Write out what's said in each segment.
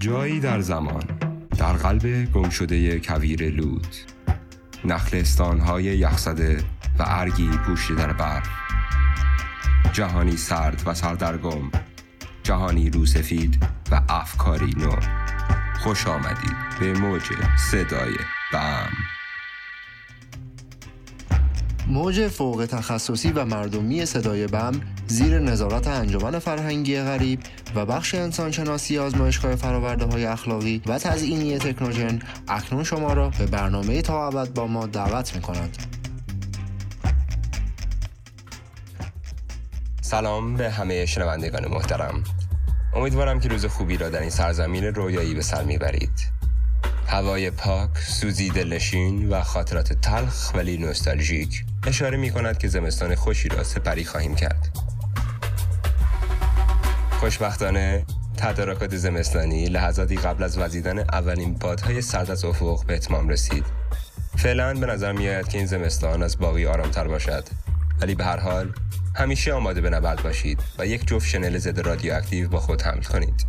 جایی در زمان در قلب گمشده کویر لود نخلستانهای یخزده و ارگی پوشیده در برف. جهانی سرد و سردرگم جهانی روسفید و افکاری نو. خوش آمدید به موج صدای بم. موج فوق تخصصی و مردمی صدای بم زیر نظارت انجمن فرهنگی غریب و بخش انسانشناسی آزمایشگاه فراورده های اخلاقی و تزئینی تکنوژن اکنون شما را به برنامه تا ابد با ما دعوت می کند. سلام به همه شنوندگان محترم امیدوارم که روز خوبی را در این سرزمین رویایی به سر می‌برید هوای پاک، سوزی دلنشین و خاطرات تلخ ولی نوستالژیک اشاره می کند که زمستان خوشی را سپری خواهیم کرد. خوشبختانه تدارکات زمستانی لحظاتی قبل از وزیدن اولین بادهای سرد از افق به اتمام رسید. فعلا به نظر می آید که این زمستان از باقی آرامتر باشد ولی به هر حال همیشه آماده به نبرد باشید و یک جفت شنل ضد رادیواکتیو با خود حمل کنید.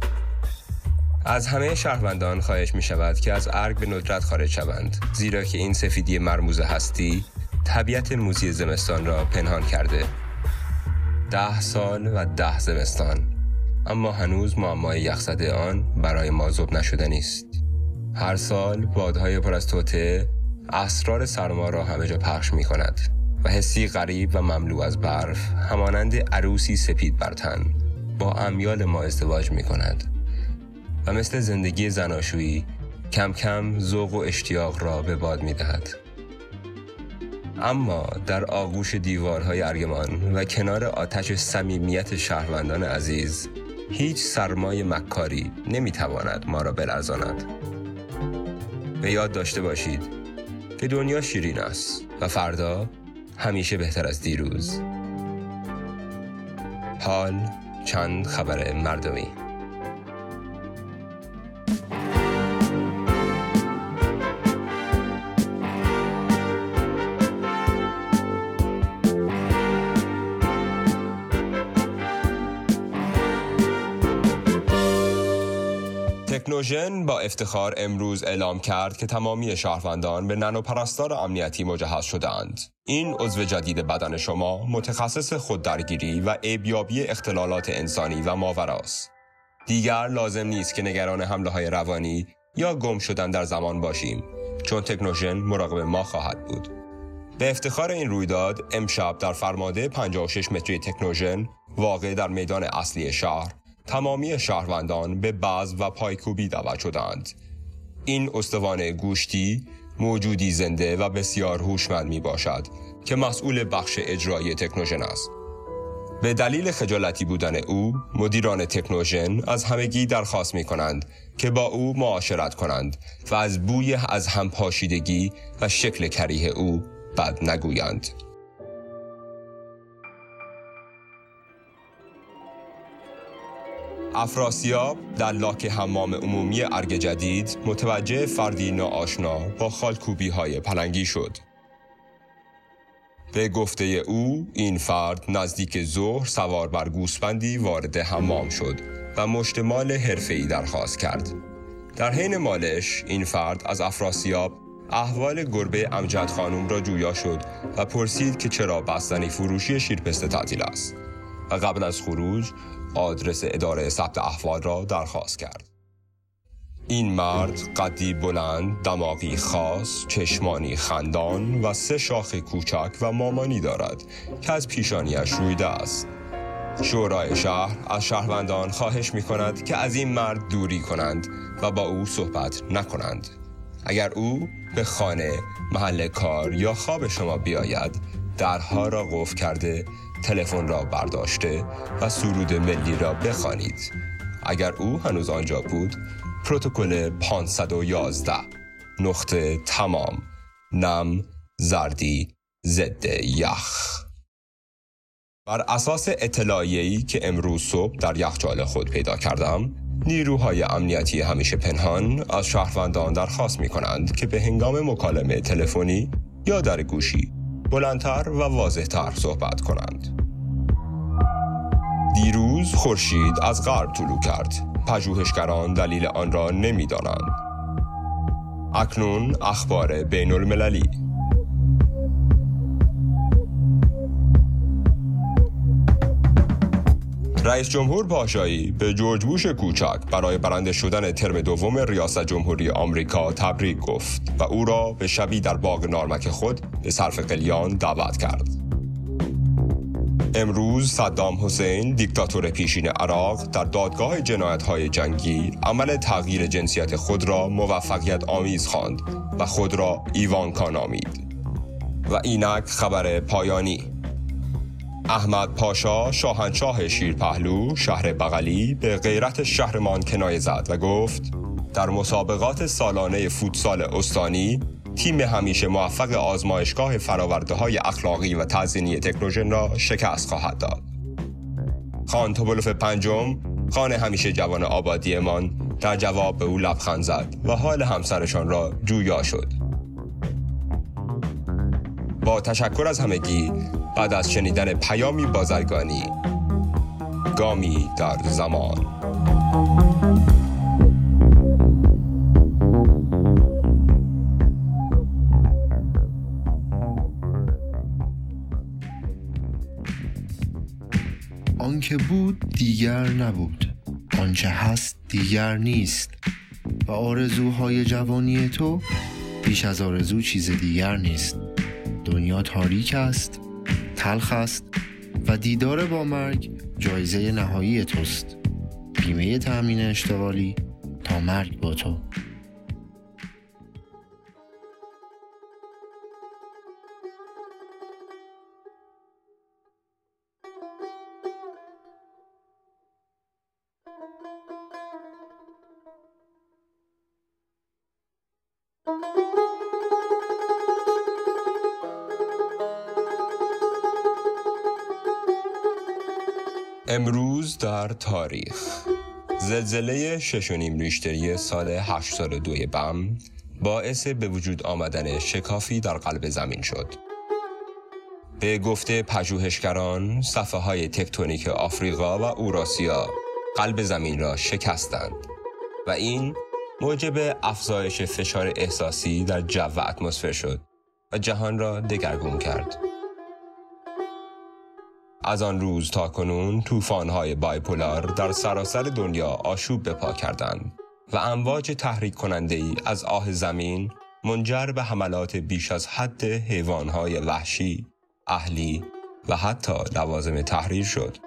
از همه شهروندان خواهش می شود که از ارگ به ندرت خارج شوند زیرا که این سفیدی مرموز هستی طبیعت موزی زمستان را پنهان کرده ده سال و ده زمستان اما هنوز معمای یخزده آن برای ما زب نشده نیست هر سال بادهای پر از توته اسرار سرما را همه جا پخش می کند و حسی غریب و مملو از برف همانند عروسی سپید برتن با امیال ما ازدواج می کند و مثل زندگی زناشویی کم کم ذوق و اشتیاق را به باد می دهد. اما در آغوش دیوارهای ارگمان و کنار آتش صمیمیت شهروندان عزیز هیچ سرمای مکاری نمی‌تواند ما را بلرزاند. به یاد داشته باشید که دنیا شیرین است و فردا همیشه بهتر از دیروز. حال چند خبر مردمی. افتخار امروز اعلام کرد که تمامی شهروندان به نانوپرستار امنیتی مجهز شدند. این عضو جدید بدن شما متخصص خوددرگیری و ایبیابی اختلالات انسانی و ماوراست. دیگر لازم نیست که نگران حمله های روانی یا گم شدن در زمان باشیم چون تکنوژن مراقب ما خواهد بود. به افتخار این رویداد امشب در فرماده 56 متری تکنوژن واقع در میدان اصلی شهر تمامی شهروندان به بعض و پایکوبی دعوت شدند. این استوان گوشتی موجودی زنده و بسیار هوشمند می باشد که مسئول بخش اجرایی تکنوژن است. به دلیل خجالتی بودن او، مدیران تکنوژن از همگی درخواست می کنند که با او معاشرت کنند و از بوی از هم پاشیدگی و شکل کریه او بد نگویند. افراسیاب در لاک حمام عمومی ارگ جدید متوجه فردی ناآشنا با خالکوبی های پلنگی شد. به گفته او این فرد نزدیک ظهر سوار بر گوسفندی وارد حمام شد و مشتمال حرفه‌ای درخواست کرد. در حین مالش این فرد از افراسیاب احوال گربه امجد خانم را جویا شد و پرسید که چرا بستنی فروشی شیرپسته تعطیل است و قبل از خروج آدرس اداره ثبت احوال را درخواست کرد. این مرد قدی بلند، دماغی خاص، چشمانی خندان و سه شاخ کوچک و مامانی دارد که از پیشانیش رویده است. شورای شهر از شهروندان خواهش می کند که از این مرد دوری کنند و با او صحبت نکنند. اگر او به خانه، محل کار یا خواب شما بیاید، درها را قفل کرده تلفن را برداشته و سرود ملی را بخوانید. اگر او هنوز آنجا بود پروتکل 511 نقطه تمام. نم. زردی. ضد یخ. بر اساس اطلاعیه‌ای که امروز صبح در یخچال خود پیدا کردم نیروهای امنیتی همیشه پنهان از شهروندان درخواست می کنند که به هنگام مکالمه تلفنی یا در گوشی بلندتر و واضحتر صحبت کنند. دیروز خورشید از غرب طلوع کرد پژوهشگران دلیل آن را نمی‌دانند. اکنون اخبار بین المللی رئیس جمهور پاشایی به جورج بوش کوچک برای برنده شدن ترم دوم ریاست جمهوری آمریکا تبریک گفت و او را به شبی در باغ نارمک خود به صرف قلیان دعوت کرد. امروز صدام حسین دیکتاتور پیشین عراق در دادگاه جنایت های جنگی عمل تغییر جنسیت خود را موفقیت آمیز خواند و خود را ایوانکا نامید و اینک خبر پایانی احمد پاشا شاهنشاه شیرپهلو شهر بغلی به غیرت شهرمان کنایه زد و گفت در مسابقات سالانه فوتسال استانی تیم همیشه موفق آزمایشگاه فراورده های اخلاقی و تزینی تکنوژن را شکست خواهد داد. خان توبلوف پنجم خان همیشه جوان آبادیمان در جواب به او لبخند زد و حال همسرشان را جویا شد. با تشکر از همگی بعد از شنیدن پیامی بازرگانی گامی در زمان. آنکه بود دیگر نبود آنچه هست دیگر نیست. و آرزوهای جوانی تو بیش از آرزو چیز دیگر نیست. دنیا تاریک است. تلخ است و دیدار با مرگ جایزه نهایی توست. بیمه تأمین اشتغالی تا مرگ با تو. امروز در تاریخ زلزله 6.5 ریشتری سال 82 بم باعث به وجود آمدن شکافی در قلب زمین شد. به گفته پژوهشگران صفحه های تکتونیک آفریقا و اوراسیا قلب زمین را شکستند و این موجب افزایش فشار احساسی در جو و اتمسفر شد و جهان را دگرگون کرد. از آن روز تا کنون طوفان‌های بایپولار در سراسر دنیا آشوب به پا کردند و امواج تحریک کننده ای از آه زمین منجر به حملات بیش از حد حیوانهای وحشی، اهلی و حتی لوازم تحریر شد.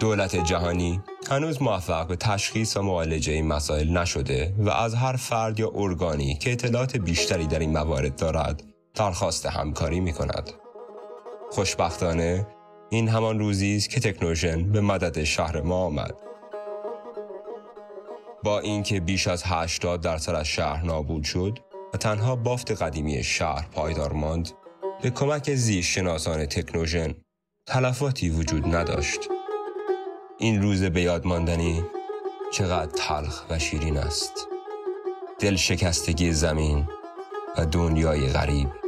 دولت جهانی هنوز موفق به تشخیص و معالجه این مسائل نشده و از هر فرد یا ارگانی که اطلاعات بیشتری در این موارد دارد درخواست همکاری می کند. خوشبختانه این همان روزی است که تکنوژن به مدد شهر ما آمد. با اینکه بیش از 80 درصد از شهر نابود شد و تنها بافت قدیمی شهر پایدار ماند، به کمک زیست شناسان تکنوژن تلفاتی وجود نداشت. این روز به یاد ماندنی چقدر تلخ و شیرین است. دل شکستگی زمین و دنیای غریب.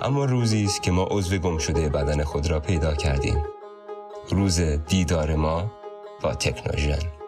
اما روزی است که ما عضو گم شده بدن خود را پیدا کردیم. روز دیدار ما با تکنوژن.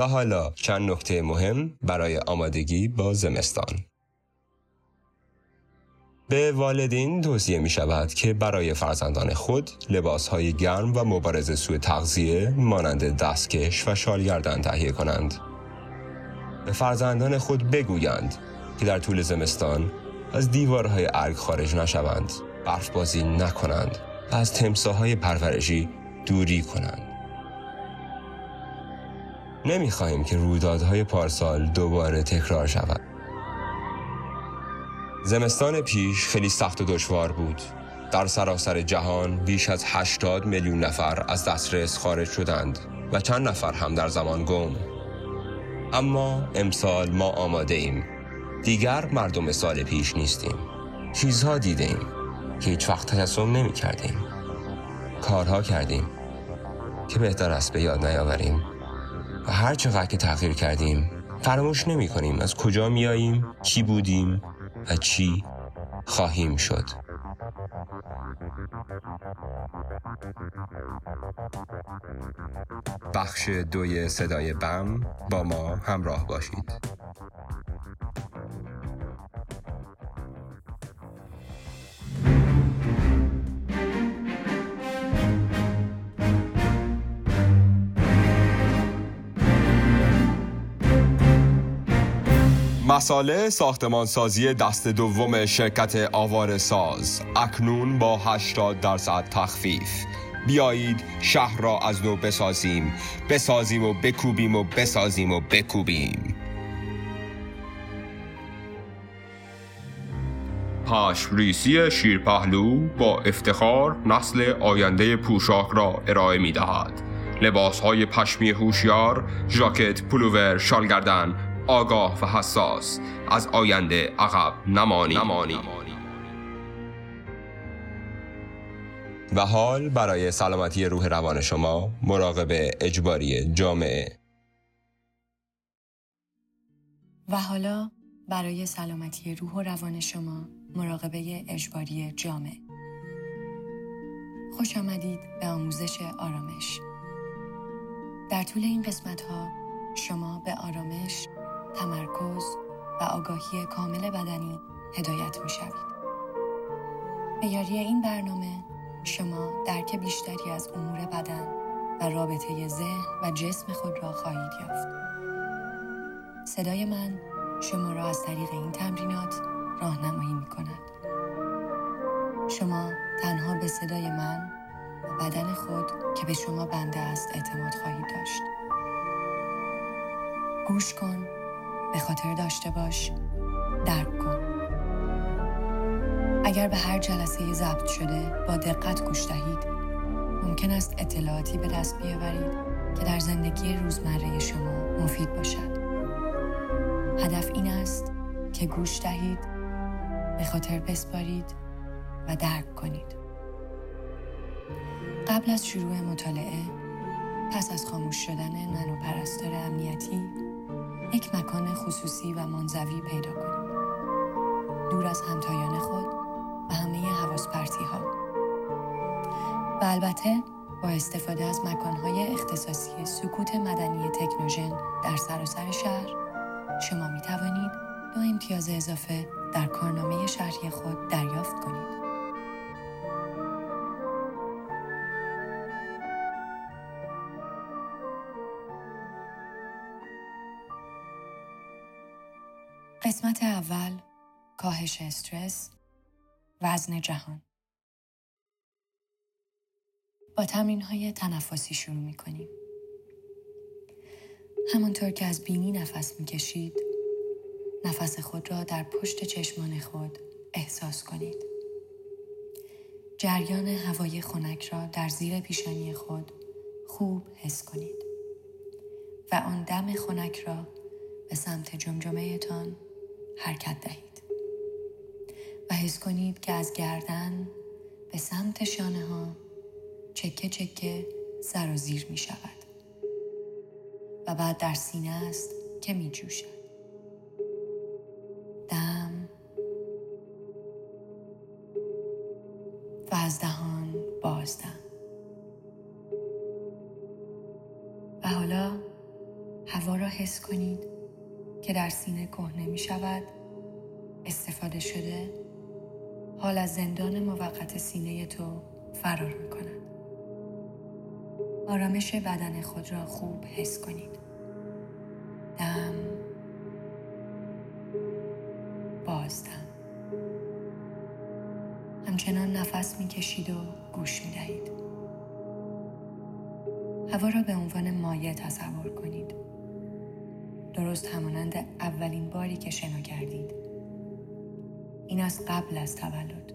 و حالا چند نکته مهم برای آمادگی با زمستان. به والدین توصیه می شود که برای فرزندان خود لباس های گرم و مبارز سوی تغذیه مانند دستکش و شالگردن تهیه کنند. به فرزندان خود بگویند که در طول زمستان از دیوارهای ارگ خارج نشوند، برف بازی نکنند و از تمساهای پرورشی دوری کنند. نمی‌خواهیم که رویدادهای پارسال دوباره تکرار شود. زمستان پیش خیلی سخت و دشوار بود. در سراسر جهان بیش از 80 میلیون نفر از دسترس خارج شدند و چند نفر هم در زمان گم. اما امسال ما آماده ایم. دیگر مردم سال پیش نیستیم. چیزها دیده ایم که هیچ وقت تجسم نمی کردیم. کارها کردیم که بهتر است به یاد نیاوریم و هر چقدر که تغییر کردیم فراموش نمی کنیم از کجا میاییم کی بودیم و چی خواهیم شد. بخش دوی صدای بم با ما همراه باشید. مساله ساختمانسازی دست دوم شرکت آوار ساز اکنون با 80 درصد تخفیف. بیایید شهر را از نو بسازیم. بسازیم و بکوبیم و بسازیم و بکوبیم. ریسی شیرپهلو با افتخار نسل آینده پوشاک را ارائه می دهد لباس های پشمی هوشیار، ژاکت، پلوور، شالگردن آگاه و حساس. از آینده عقب نمانی, نمانی. و حال برای سلامتی روح روان شما مراقبه اجباری جامعه. و حالا برای سلامتی روح و روان شما مراقبه اجباری جامعه. خوش آمدید به آموزش آرامش. در طول این قسمت ها شما به آرامش تمرکز و آگاهی کامل بدنی هدایت می شوید. به یاری این برنامه شما درک بیشتری از امور بدن و رابطه ذهن و جسم خود را خواهید یافت. صدای من شما را از طریق این تمرینات راهنمایی می کند. شما تنها به صدای من و بدن خود که به شما بنده است اعتماد خواهید داشت. گوش کن به خاطر داشته باش درک کن. اگر به هر جلسه ضبط شده با دقت گوش دهید ممکن است اطلاعاتی به دست بیاورید که در زندگی روزمره شما مفید باشد. هدف این است که گوش دهید به خاطر بسپارید و درک کنید. قبل از شروع مطالعه پس از خاموش شدن من و پرستار امنیتی یک مکان خصوصی و منزوی پیدا کنید. دور از همتایان خود و همه حواس پرتی ها. و البته با استفاده از مکانهای اختصاصی سکوت مدنی تکنوژن در سراسر شهر شما می توانید دو امتیاز اضافه در کارنامه شهری خود دریافت کنید. قسمت اول کاهش استرس وزن جهان با تمرین های تنفسی شروع می کنیم. همانطور که از بینی نفس می کشید نفس خود را در پشت چشمان خود احساس کنید. جریان هوای خنک را در زیر پیشانی خود خوب حس کنید و آن دم خنک را به سمت جمجمه تان حرکت دهید. و حس کنید که از گردن به سمت شانه ها چکه چکه سر و زیر می شود و بعد در سینه است که می جوشد دم. و از دهان بازدم و حالا هوا را حس کنید که در سینه کهنه می شود استفاده شده حال از زندان موقت سینه تو فرار می کند. آرامش بدن خود را خوب حس کنید. دم بازدم همچنان نفس می کشید و گوش می دهید. هوا را به عنوان مایع تصور کنید. درست همانند اولین باری که شنا کردید. این از قبل از تولد.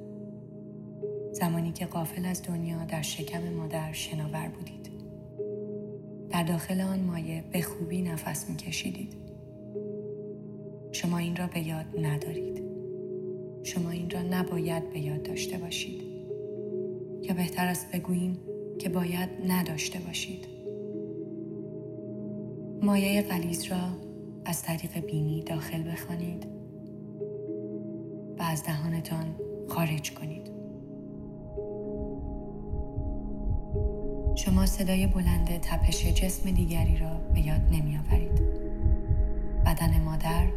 زمانی که قافل از دنیا در شکم مادر شناور بودید. در داخل آن مایه به خوبی نفس می کشیدید شما این را به یاد ندارید. شما این را نباید به یاد داشته باشید. یا بهتر است بگوییم که باید نداشته باشید. مایه قلیز را از طریق بینی داخل بخوانید و از دهانتان خارج کنید شما صدای بلند تپش جسم دیگری را به یاد نمی آورید. بدن مادر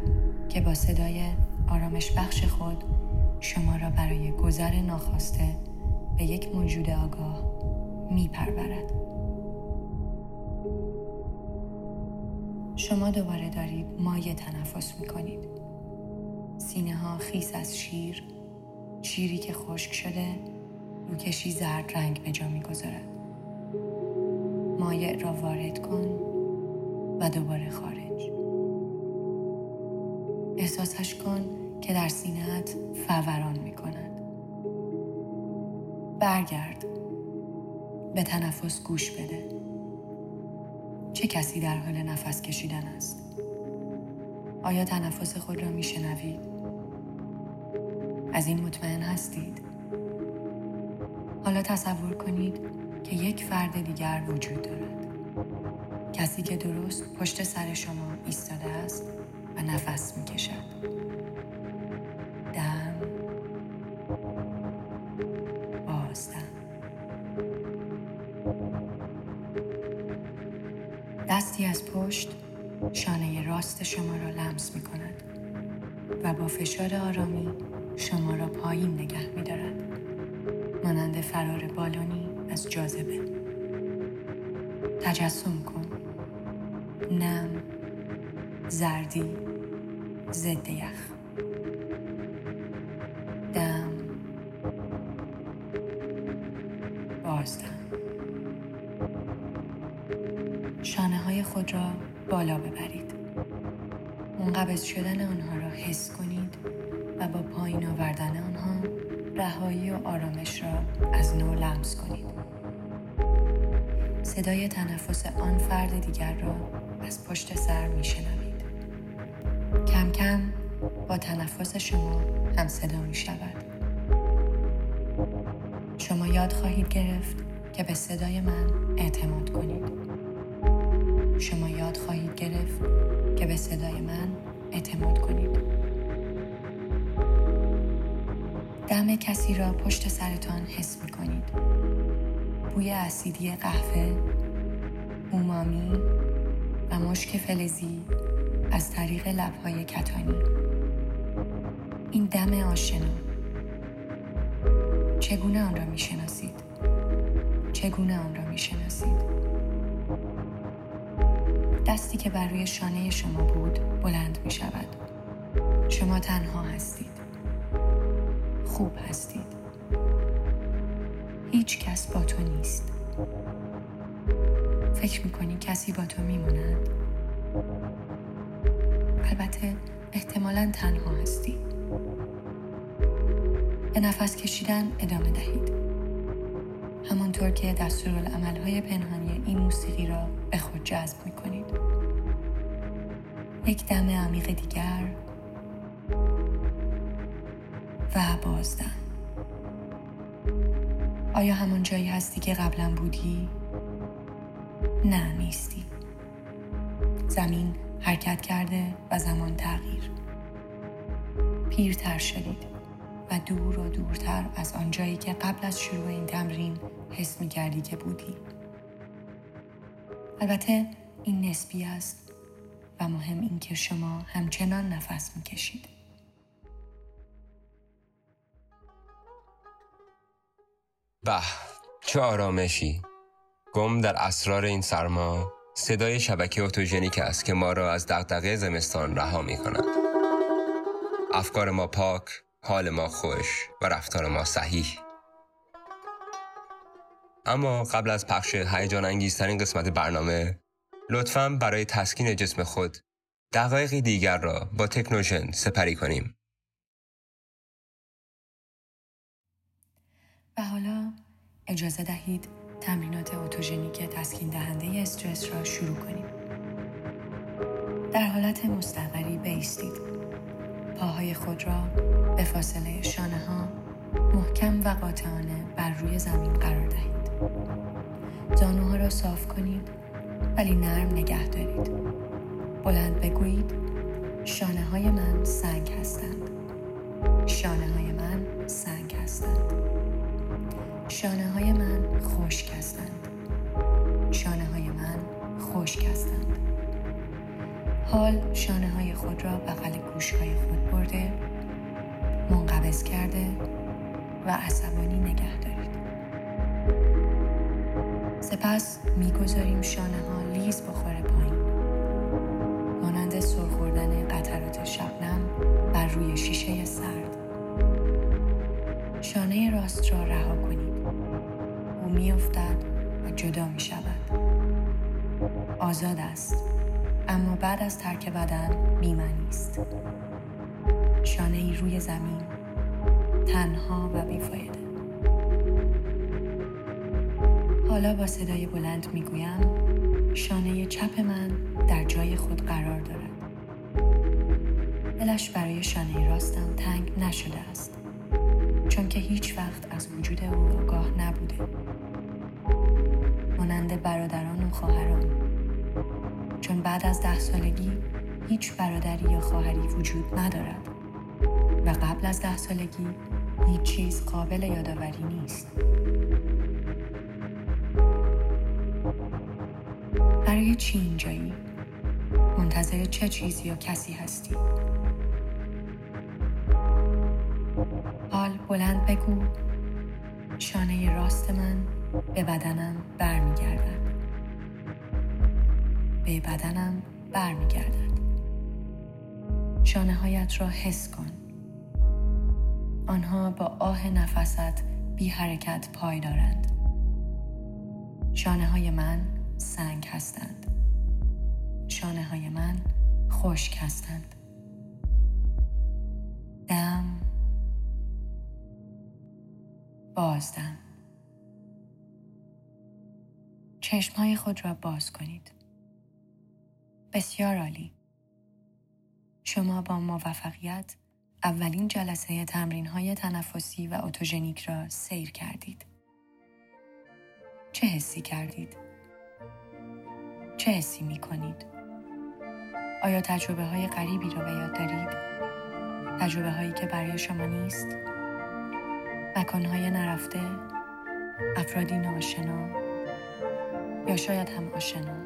که با صدای آرامش بخش خود شما را برای گذر ناخواسته به یک موجود آگاه می پرورد. شما دوباره دارید مایه تنفس می کنید. سینه ها خیس از شیر، شیری که خشک شده روکشی زرد رنگ به جا می. مایع را وارد کن و دوباره خارج. احساسش کن که در سینهت فوران می کند. برگرد. به تنفس گوش بده. چه کسی در حال نفس کشیدن است؟ آیا تنفس خود را می شنوید؟ از این مطمئن هستید؟ حالا تصور کنید که یک فرد دیگر وجود دارد. کسی که درست پشت سر شما ایستاده است و نفس می دستی از پشت شانه راست شما را لمس می کند و با فشار آرامی شما را پایین نگه می دارد. مانند فرار بالونی از جاذبه. تجسم کن. نم زردی ضد یخ منقبض شدن آنها را حس کنید و با پایین آوردن آنها رهایی و آرامش را از نو لمس کنید صدای تنفس آن فرد دیگر را از پشت سر می شنوید. کم کم با تنفس شما هم صدا می شود. شما یاد خواهید گرفت که به صدای من اعتماد کنید. شما یاد خواهید گرفت که به صدای من اعتماد کنید. دم کسی را پشت سرتان حس می کنید. بوی اسیدی قهوه، اومامی و مشک فلزی از طریق لبهای کتانی. این دم آشنا چگونه آن را می شناسید؟ چگونه آن را می شناسید؟ دستی که بر روی شانه شما بود بلند می شود. شما تنها هستید. خوب هستید. هیچ کس با تو نیست. فکر می‌کنی کسی با تو میموند؟ البته احتمالا تنها هستی. به نفس کشیدن ادامه دهید. همانطور که های پنهانی این موسیقی را به خود جذب می کنید. یک دم عمیق دیگر و بازدم. آیا همان جایی هستی که قبلا بودی؟ نه نیستی. زمین حرکت کرده و زمان تغییر. پیرتر شدید و دور و دورتر از آن جایی که قبل از شروع این تمرین حس می کردی که بودی. البته این نسبی است و مهم این که شما همچنان نفس می کشید. به چه آرامشی گم در اسرار این سرما صدای شبکه اتوژنیک است که ما را از دغدغه زمستان رها می کند. افکار ما پاک، حال ما خوش و رفتار ما صحیح. اما قبل از پخش هیجان انگیزترین قسمت برنامه لطفا برای تسکین جسم خود دقایقی دیگر را با تکنوژن سپری کنیم. و حالا اجازه دهید تمرینات اتوژنیک تسکین دهنده استرس را شروع کنیم. در حالت مستقری بیستید. پاهای خود را به فاصله شانه ها محکم و قاطعانه بر روی زمین قرار دهید. زانوها را صاف کنید ولی نرم نگه دارید. بلند بگویید شانه های من سنگ هستند. شانه های من سنگ هستند. شانه های من خشک هستند. شانه های من خشک هستند. حال شانه های خود را بغل گوش های خود برده منقبض کرده و عصبانی نگه دارید. سپس می‌گذاریم شانه ها لیز بخوره پایین. مانند سرخوردن قطرات شبنم بر روی شیشه سرد. شانه راست را رها کنید. او میافتد و جدا می شود. آزاد است. اما بعد از ترک بدن بیمنی است. شانه ای روی زمین تنها و بیفایده. حالا با صدای بلند می‌گویم شانه چپ من در جای خود قرار دارد. دلش برای شانه راستم تنگ نشده است. چون که هیچ وقت از وجود او آگاه نبوده. مانند برادران و خواهران. چون بعد از ده سالگی هیچ برادری یا خواهری وجود ندارد و قبل از ده سالگی هیچ چیز قابل یادآوری نیست. برای چی اینجایی؟ منتظر چه چیزی یا کسی هستی؟ حال بلند بگو شانه راست من به بدنم برمیگردد به بدنم برمیگردد شانه هایت را حس کن. آنها با آه نفست بی حرکت پای دارند. شانه های من سنگ هستند. شانه های من خشک هستند. دم. بازدم. چشمهای خود را باز کنید. بسیار عالی. شما با موفقیت اولین جلسه تمرین های تنفسی و اتوژنیک را سیر کردید چه حسی کردید؟ چه حسی می کنید؟ آیا تجربه های غریبی را به یاد دارید؟ تجربه هایی که برای شما نیست؟ مکانهای نرفته؟ افرادی ناشنا؟ یا شاید هم آشنا؟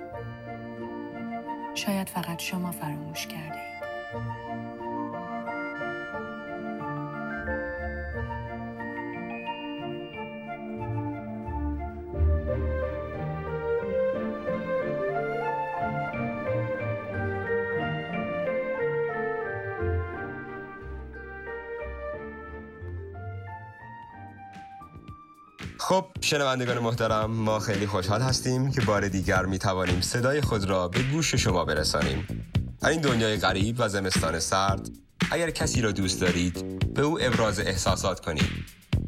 شاید فقط شما فراموش کرده. خب شنوندگان محترم ما خیلی خوشحال هستیم که بار دیگر می توانیم صدای خود را به گوش شما برسانیم. در این دنیای غریب و زمستان سرد اگر کسی را دوست دارید به او ابراز احساسات کنید.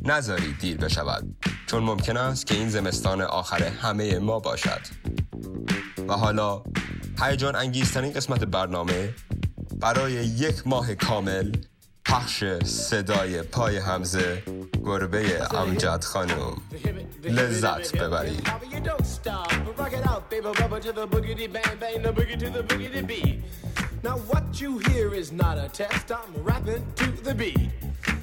نذارید دیر بشود چون ممکن است که این زمستان آخر همه ما باشد. و حالا هیجان انگیزترین قسمت برنامه برای یک ماه کامل پخش صدای پای همزه گربه امجد خانم لذت ببرید Now what you hear is not a test, I'm rapping to the beat.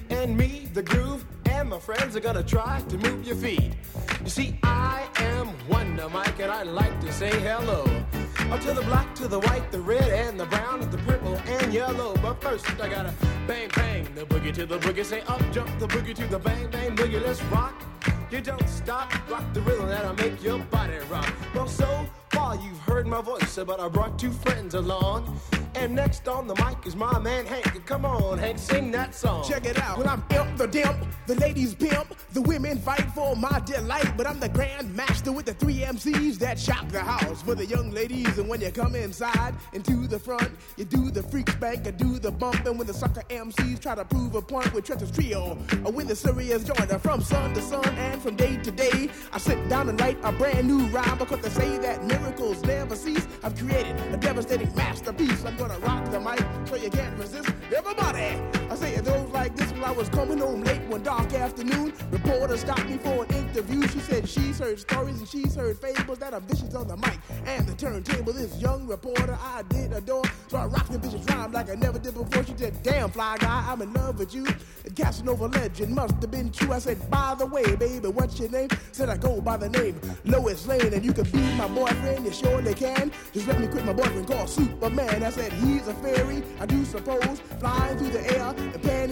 And me, the groove, and my friends are gonna try to move your feet. You see, I am Wonder Mike, and I like to say hello. Up to the black, to the white, the red, and the brown, and the purple, and yellow. But first, I gotta bang, bang, the boogie to the boogie. Say up, jump the boogie to the bang, bang, boogie. Let's rock. You don't stop, rock the rhythm that'll make your body rock. Well, so far you've heard my voice, but I brought two friends along. And next on the mic is my man Hank. Come on, Hank, sing that song. Check it out. When I'm imp the dimp, the ladies pimp, the women fight for my delight. But I'm the grand master with the three MCs that shock the house for the young ladies. And when you come inside into the front, you do the freak spank, you do the bump. And when the sucker MCs try to prove a point with Trent's trio, or when the serious joiner from sun to sun and from day to day, I sit down and write a brand new rhyme because they say that miracles never cease. I've created a devastating masterpiece. I'm gonna rock the mic so you can't resist. Everybody, I say goes like this when I was coming home late one dark afternoon. Reporter stopped me for an interview. She said she's heard stories and she's heard fables that are vicious on the mic and the turntable. This young reporter I did adore, so I rocked the vicious rhyme like I never did before. She said, "Damn fly guy, I'm in love with you." The Casanova legend must have been true. I said, "By the way, baby, what's your name?" Said I go by the name Lois Lane, and you can be my boyfriend. You surely can. Just let me quit my boyfriend called Superman. I said he's a fairy, I do suppose, flying through the air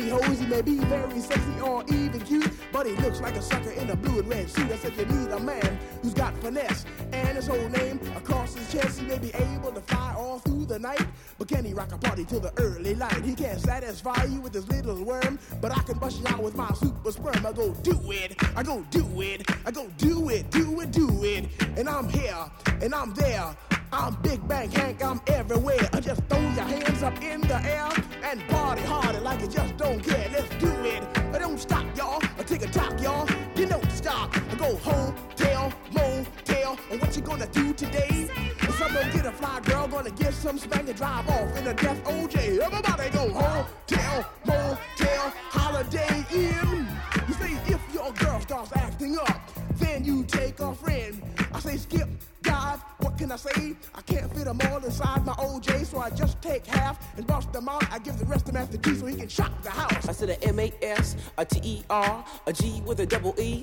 in pantyhose. He may be very sexy or even cute, but he looks like a sucker in a blue and red suit. I said you need a man who's got finesse and his whole name across his chest. He may be able to fly all through the night, but can he rock a party till the early light? He can't satisfy you with his little worm, but I can bust you out with my super sperm. I go do it, I go do it, I go do it, do it, do it, and I'm here and I'm there. I'm Big Bang Hank, I'm everywhere. I just throw your hands up in the air and party harder like you just don't care. Let's do it. I don't stop, y'all. I take a talk, y'all. You don't stop. I go home, tail, motel. And what you gonna do today? Someone get a fly girl, gonna get some spank and drive off in a death OJ. Everybody go home, tail, motel, holiday in. You say if your girl starts acting can I say? I can't fit them all inside my OJ, so I just take half and bust them out. I give the rest to Master G so he can shock the house. I said a M A S, a T E R, a G with a double E.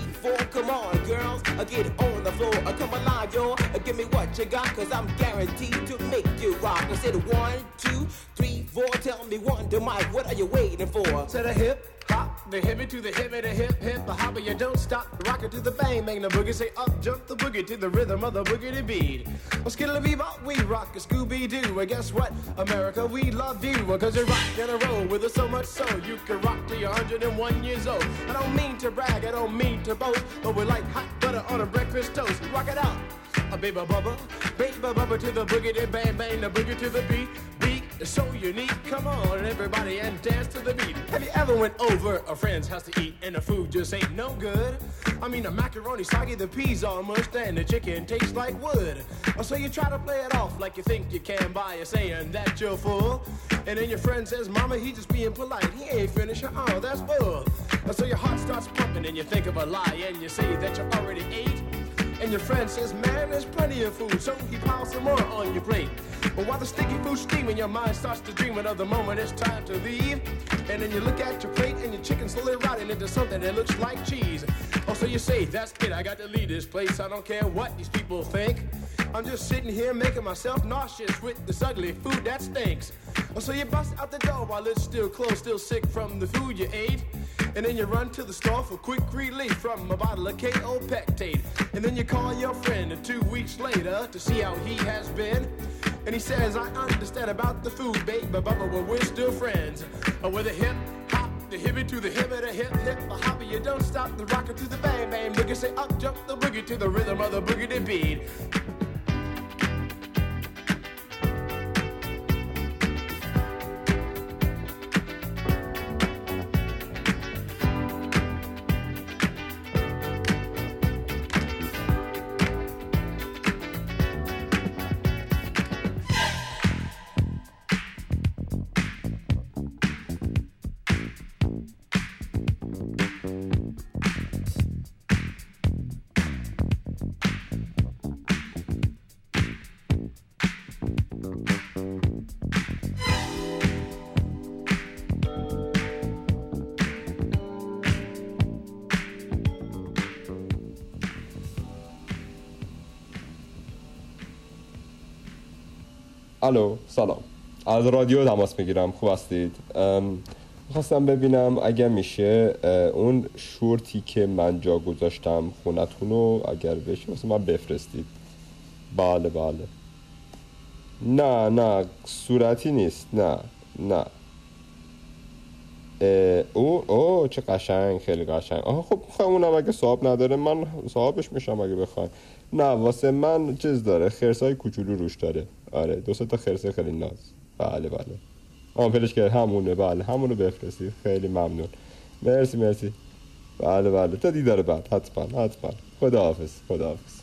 Come on, girls, uh, get on the floor. Uh, come alive, yo. Uh, give me what you got, cause I'm guaranteed to make you rock. I said one, two, three, four. Tell me one, to Mike, what are you waiting for? To the hip hop, the hippie to the hippie, the hip hip, the hopper, you don't stop. Rock it to the bang, bang the boogie, say up, jump the boogie to the rhythm of the boogie beat. Well, skittle bebop, we rock a Scooby Doo. And guess what? America, we love you. Cause you rock and a roll with us so much so you can rock till you're 101 years old. I don't mean to brag, I don't mean to boast, but we're like hot butter on a breakfast toast. Rock it out. A baby bubba, baby bubba to the boogie, bang bang the boogie to the beat. So unique. Come on, everybody, and dance to the beat. Have you ever went over a friend's house to eat and the food just ain't no good? I mean, the macaroni soggy, the peas all mushed, and the chicken tastes like wood. Oh, so you try to play it off like you think you can by saying that you're full. And then your friend says, Mama, he just being polite. He ain't finished. Uh-uh, oh, that's full. So your heart starts pumping and you think of a lie and you say that you already ate. And your friend says, man, there's plenty of food, so he piles some more on your plate. But while the sticky food's steaming, your mind starts to dream of the moment it's time to leave. And then you look at your plate and your chicken slowly rotting into something that looks like cheese. Oh, so you say, that's it, I got to leave this place. I don't care what these people think. I'm just sitting here making myself nauseous with this ugly food that stinks. Oh, so you bust out the door while it's still closed, still sick from the food you ate. And then you run to the store for quick relief from a bottle of KO Pectate. And then you call your friend two weeks later to see how he has been. And he says, I understand about the food, babe, but well, we're still friends. Uh, with a hip hop, the hippie to the hip, the hip hip, the hopper, you don't stop the rocker to the bang bang. Boogie say up jump the boogie to the rhythm of the boogie beat. الو سلام. از رادیو تماس می‌گیرم خوب هستید؟ می‌خواستم ببینم اگر میشه اون شورتی که من جا گذاشتم خونتون رو اگر بشه مثل من بفرستید. بله بله. نه نه صورتی نیست. نه نه. او او چه قشنگ خیلی قشنگ. آها خب اونم اگه صاحب نداره من صاحبش میشم اگه بخواین نه واسه من چیز داره خرسای کوچولو روش داره. آره دو تا خرسه خیلی ناز. بله بله. آن پلش که همونه بله همونو بفرستی. خیلی ممنون. مرسی مرسی. بله بله. تا دیدار بعد. حتما حتما. خدا حافظ خدا حافظ